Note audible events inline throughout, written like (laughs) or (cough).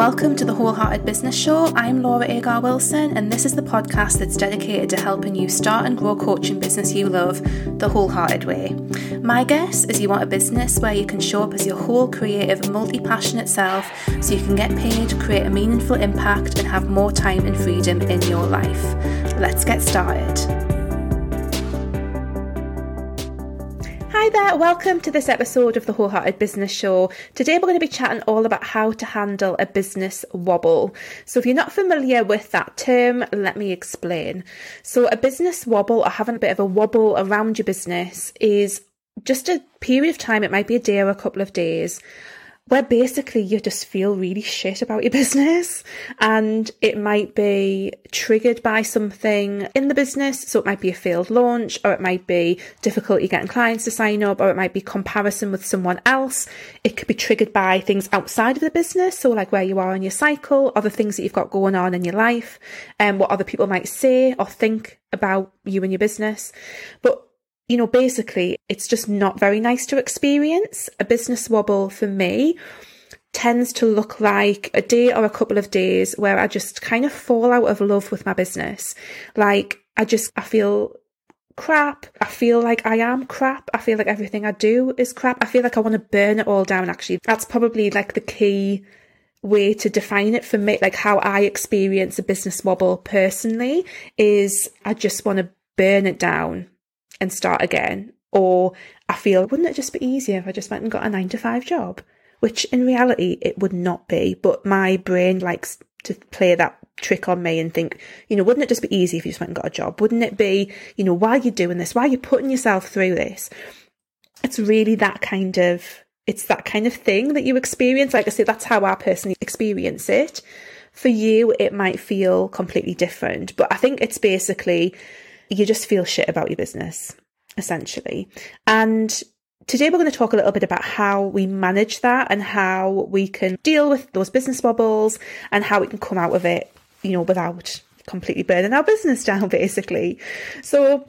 Welcome to the Wholehearted Business Show. I'm Laura Agar Wilson, and this is the podcast that's dedicated to helping you start and grow a coaching business you love the wholehearted way. My guess is you want a business where you can show up as your whole creative, multi passionate self so you can get paid, create a meaningful impact, and have more time and freedom in your life. Let's get started. Hi there, welcome to this episode of the Wholehearted Business Show. Today we're going to be chatting all about how to handle a business wobble. So, if you're not familiar with that term, let me explain. So, a business wobble or having a bit of a wobble around your business is just a period of time, it might be a day or a couple of days, where basically you just feel really shit about your business and it might be triggered by something in the business. So it might be a failed launch or it might be difficulty getting clients to sign up or it might be comparison with someone else. It could be triggered by things outside of the business. So like where you are in your cycle, other things that you've got going on in your life and what other people might say or think about you and your business. But you know, basically, it's just not very nice to experience. A business wobble for me tends to look like a day or a couple of days where I just kind of fall out of love with my business. Like, I just, I feel crap. I feel like I am crap. I feel like everything I do is crap. I feel like I want to burn it all down, actually. That's probably like the key way to define it for me, like how I experience a business wobble personally is I just want to burn it down and start again. Or I feel, wouldn't it just be easier if I just went and got a nine to five job? Which in reality, it would not be. But my brain likes to play that trick on me and think, you know, wouldn't it just be easy if you just went and got a job? Wouldn't it be, you know, why are you doing this? Why are you putting yourself through this? It's really that kind of, it's that kind of thing that you experience. Like I said, that's how I personally experience it. For you, it might feel completely different, but I think it's basically you just feel shit about your business, essentially. And today we're going to talk a little bit about how we manage that and how we can deal with those business wobbles and how we can come out of it, you know, without completely burning our business (laughs) down, basically. So,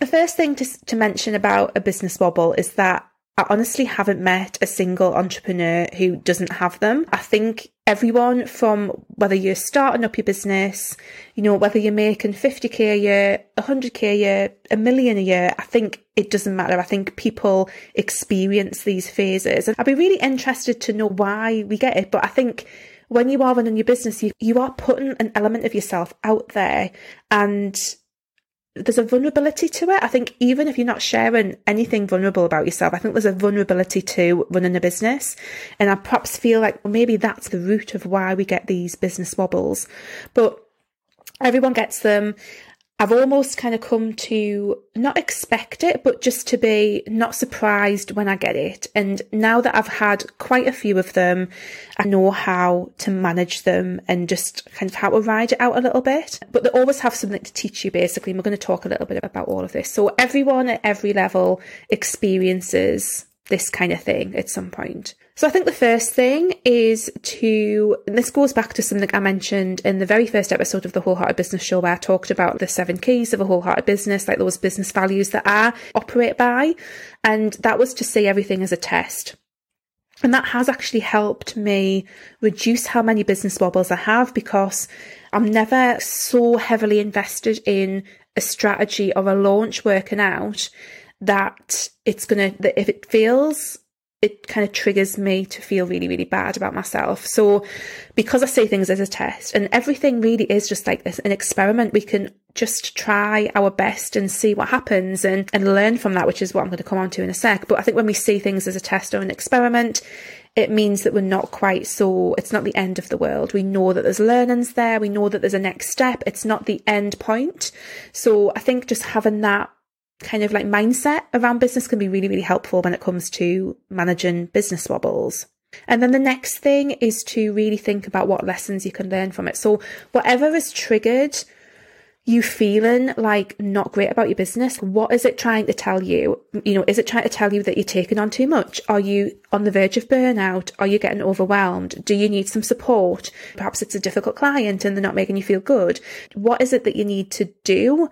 the first thing to, to mention about a business wobble is that I honestly haven't met a single entrepreneur who doesn't have them. I think everyone from whether you're starting up your business, you know, whether you're making 50k a year, 100k a year, a million a year, I think it doesn't matter. I think people experience these phases. And I'd be really interested to know why we get it. But I think when you are running your business, you, you are putting an element of yourself out there and there's a vulnerability to it. I think even if you're not sharing anything vulnerable about yourself, I think there's a vulnerability to running a business. And I perhaps feel like maybe that's the root of why we get these business wobbles. But everyone gets them. I've almost kind of come to not expect it, but just to be not surprised when I get it. And now that I've had quite a few of them, I know how to manage them and just kind of how to ride it out a little bit. But they always have something to teach you, basically. And we're going to talk a little bit about all of this. So everyone at every level experiences this kind of thing at some point. So I think the first thing is to, this goes back to something I mentioned in the very first episode of the Wholehearted Business Show where I talked about the seven keys of a wholehearted business, like those business values that I operate by. And that was to see everything as a test. And that has actually helped me reduce how many business wobbles I have because I'm never so heavily invested in a strategy or a launch working out that it's to, that if it fails it kind of triggers me to feel really, really bad about myself. So, because I see things as a test, and everything really is just like this an experiment, we can just try our best and see what happens and, and learn from that, which is what I'm going to come on to in a sec. But I think when we see things as a test or an experiment, it means that we're not quite so, it's not the end of the world. We know that there's learnings there. We know that there's a next step. It's not the end point. So I think just having that kind of like mindset around business can be really, really helpful when it comes to managing business wobbles. And then the next thing is to really think about what lessons you can learn from it. So whatever is triggered you feeling like not great about your business, what is it trying to tell you? You know, is it trying to tell you that you're taking on too much? Are you on the verge of burnout? Are you getting overwhelmed? Do you need some support? Perhaps it's a difficult client and they're not making you feel good. What is it that you need to do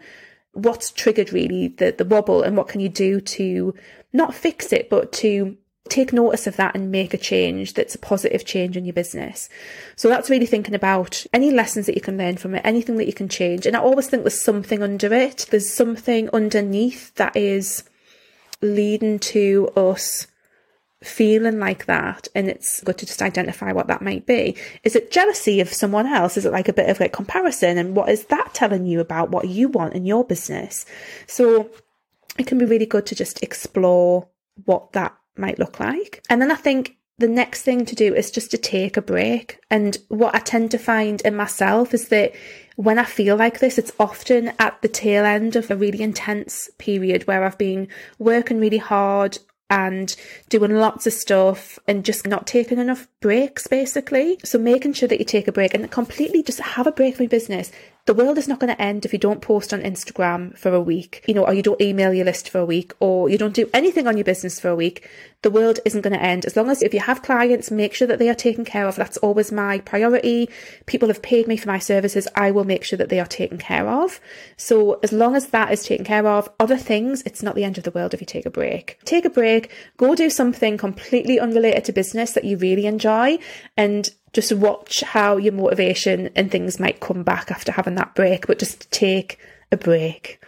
what's triggered really the, the wobble and what can you do to not fix it, but to take notice of that and make a change that's a positive change in your business. So that's really thinking about any lessons that you can learn from it, anything that you can change. And I always think there's something under it. There's something underneath that is leading to us feeling like that and it's good to just identify what that might be. Is it jealousy of someone else? Is it like a bit of like comparison? And what is that telling you about what you want in your business? So it can be really good to just explore what that might look like. And then i think the next thing to do is just to take a break. And what i tend to find in myself is that when I feel like this, it's often at the tail end of a really intense period where I've been working really hard and doing lots of stuff and just not taking enough breaks basically. So making sure that you take a break and completely just have a break from your business. The world is not going to end if you don't post on Instagram for a week, you know, or you don't email your list for a week, or you don't do anything on your business for a week. The world isn't going to end. As long as if you have clients, make sure that they are taken care of. That's always my priority. People have paid me for my services. I will make sure that they are taken care of. So as long as that is taken care of, other things, it's not the end of the world if you take a break. Take a break, go do something completely unrelated to business that you really enjoy and just watch how your motivation and things might come back after having that break, but just take a break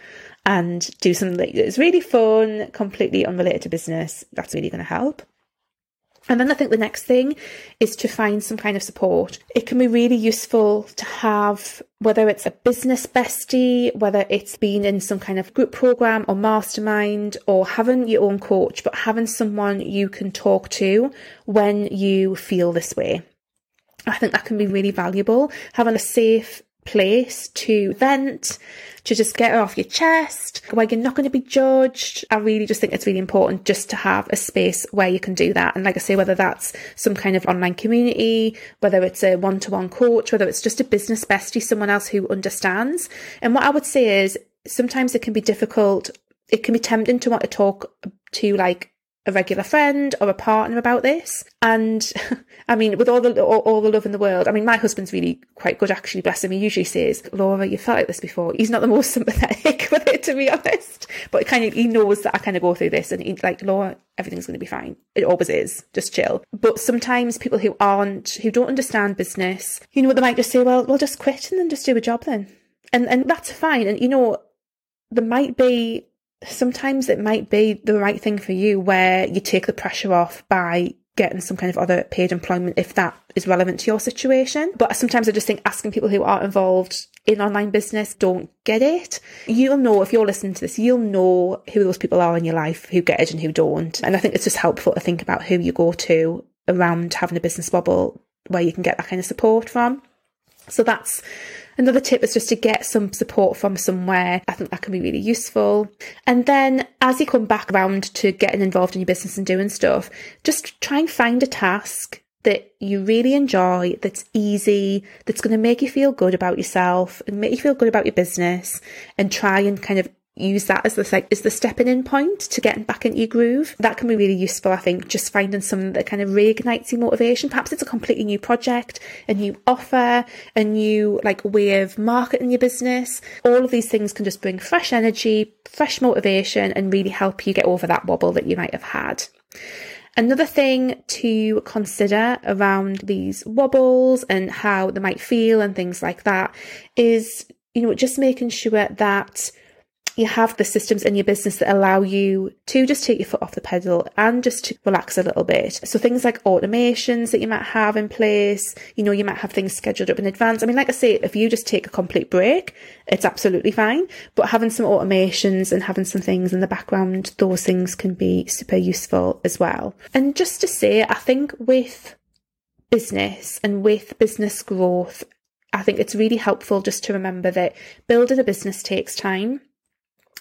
and do something that is really fun, completely unrelated to business. That's really going to help. And then I think the next thing is to find some kind of support. It can be really useful to have, whether it's a business bestie, whether it's been in some kind of group program or mastermind, or having your own coach, but having someone you can talk to when you feel this way. I think that can be really valuable. Having a safe place to vent, to just get off your chest, where you're not going to be judged. I really just think it's really important just to have a space where you can do that. And like I say, whether that's some kind of online community, whether it's a one to one coach, whether it's just a business bestie, someone else who understands. And what I would say is sometimes it can be difficult. It can be tempting to want to talk to like a regular friend or a partner about this. And (laughs) I mean, with all the all, all, the love in the world, I mean, my husband's really quite good, actually. Bless him. He usually says, "Laura, you felt like this before." He's not the most (laughs) sympathetic with it, to be honest. But kind of, he knows that I kind of go through this, and he's like, "Laura, everything's going to be fine. It always is. Just chill." But sometimes people who aren't, who don't understand business, you know, what they might just say, "Well, we'll just quit and then just do a job then," and and that's fine. And you know, there might be sometimes it might be the right thing for you where you take the pressure off by getting some kind of other paid employment if that is relevant to your situation. But sometimes I just think asking people who are involved in online business don't get it. You'll know if you're listening to this, you'll know who those people are in your life who get it and who don't. And I think it's just helpful to think about who you go to around having a business bubble where you can get that kind of support from. So that's Another tip is just to get some support from somewhere. I think that can be really useful. And then as you come back around to getting involved in your business and doing stuff, just try and find a task that you really enjoy, that's easy, that's going to make you feel good about yourself and make you feel good about your business and try and kind of use that as the like as the stepping in point to getting back into your groove. That can be really useful, I think, just finding something that kind of reignites your motivation. Perhaps it's a completely new project, a new offer, a new like way of marketing your business. All of these things can just bring fresh energy, fresh motivation, and really help you get over that wobble that you might have had. Another thing to consider around these wobbles and how they might feel and things like that is, you know, just making sure that you have the systems in your business that allow you to just take your foot off the pedal and just to relax a little bit. So things like automations that you might have in place, you know, you might have things scheduled up in advance. I mean, like I say, if you just take a complete break, it's absolutely fine. But having some automations and having some things in the background, those things can be super useful as well. And just to say, I think with business and with business growth, I think it's really helpful just to remember that building a business takes time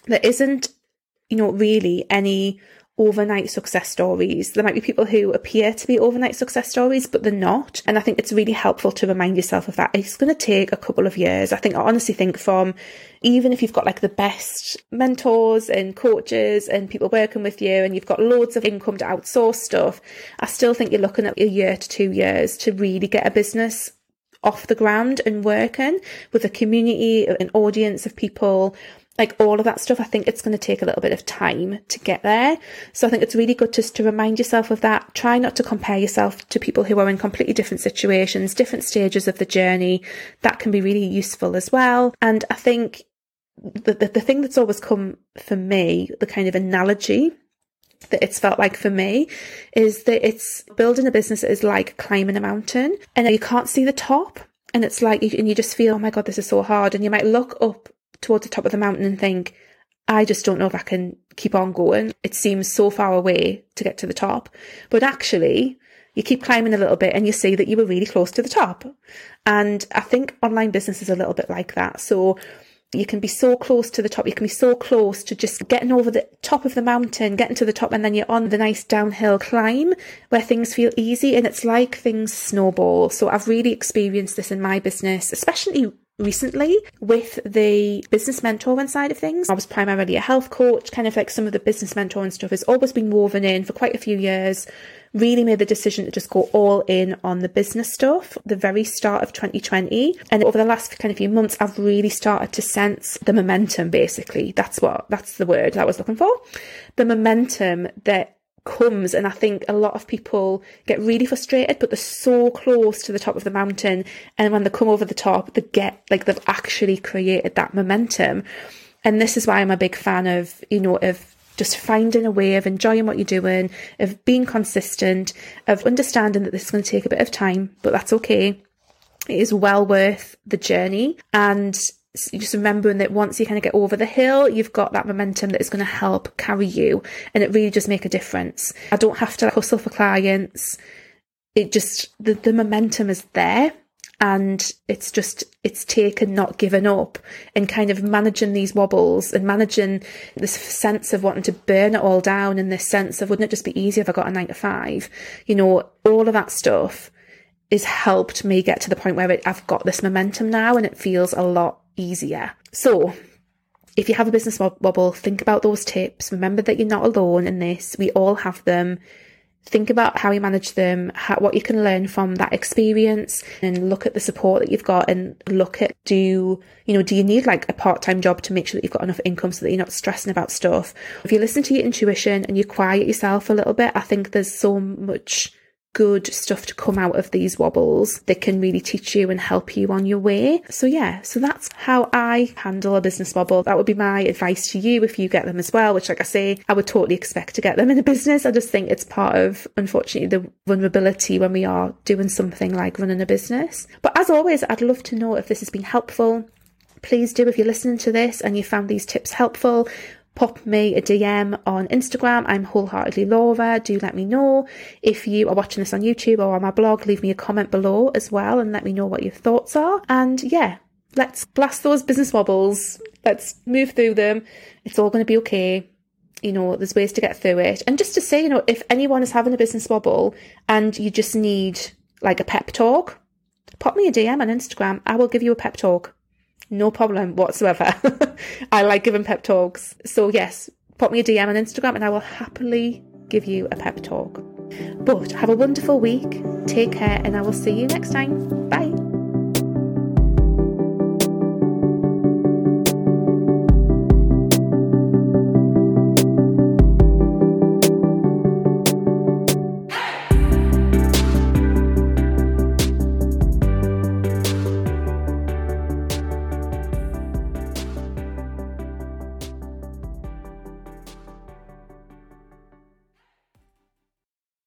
there isn't, you know, really any overnight success stories. There might be people who appear to be overnight success stories, but they're not. And I think it's really helpful to remind yourself of that. It's going to take a couple of years. I think, I honestly think from even if you've got like the best mentors and coaches and people working with you and you've got loads of income to outsource stuff, I still think you're looking at a year to two years to really get a business off the ground and working with a community, an audience of people like all of that stuff, I think it's going to take a little bit of time to get there. So I think it's really good just to remind yourself of that. Try not to compare yourself to people who are in completely different situations, different stages of the journey. That can be really useful as well. And I think the, the, the thing that's always come for me, the kind of analogy that it's felt like for me is that it's building a business is like climbing a mountain and you can't see the top and it's like and you just feel oh my god this is so hard and you might look up towards the top of the mountain and think I just don't know if I can keep on going. It seems so far away to get to the top. But actually, you keep climbing a little bit and you see that you were really close to the top. And I think online business is a little bit like that. So you can be so close to the top. You can be so close to just getting over the top of the mountain, getting to the top, and then you're on the nice downhill climb where things feel easy. And it's like things snowball. So I've really experienced this in my business, especially recently with the business mentoring side of things. I was primarily a health coach, kind of like some of the business mentoring stuff has always been woven in for quite a few years. Really made the decision to just go all in on the business stuff the very start of 2020. And over the last kind of few months, I've really started to sense the momentum basically. That's what, that's the word I was looking for. The momentum that comes and I think a lot of people get really frustrated but they're so close to the top of the mountain and when they come over the top they get like they've actually created that momentum. And this is why I'm a big fan of you know of just finding a way of enjoying what you're doing of being consistent of understanding that this is going to take a bit of time but that's okay. It is well worth the journey and just remembering that once you kind of get over the hill, you've got that momentum that is going to help carry you and it really does make a difference. I don't have to hustle for clients. It just, the, the momentum is there and it's just, it's taken not given up and kind of managing these wobbles and managing this sense of wanting to burn it all down and this sense of wouldn't it just be easier if I got a nine to five? You know, all of that stuff is helped me get to the point where it, I've got this momentum now and it feels a lot easier. So, if you have a business wobble, think about those tips. Remember that you're not alone in this. We all have them. Think about how you manage them, how, what you can learn from that experience, and look at the support that you've got. And look at do you know do you need like a part time job to make sure that you've got enough income so that you're not stressing about stuff. If you listen to your intuition and you quiet yourself a little bit, I think there's so much good stuff to come out of these wobbles that can really teach you and help you on your way. So yeah, so that's how I handle a business wobble. That would be my advice to you if you get them as well, which like I say, I would totally expect to get them in a (laughs) business. I just think it's part of, unfortunately, the vulnerability when we are doing something like running a business. But as always, I'd love to know if this has been helpful please do if you're listening to this and you found these tips helpful pop me a DM on Instagram. I'm wholeheartedly Laura. Do let me know. If you are watching this on YouTube or on my blog, leave me a comment below as well and let me know what your thoughts are. And yeah, let's blast those business wobbles. Let's move through them. It's all going to be okay. You know, there's ways to get through it. And just to say, you know, if anyone is having a business wobble and you just need like a pep talk, pop me a DM on Instagram. I will give you a pep talk. No problem whatsoever. (laughs) I like giving pep talks. So, yes, pop me a DM on Instagram and I will happily give you a pep talk. But have a wonderful week. Take care and I will see you next time. Bye.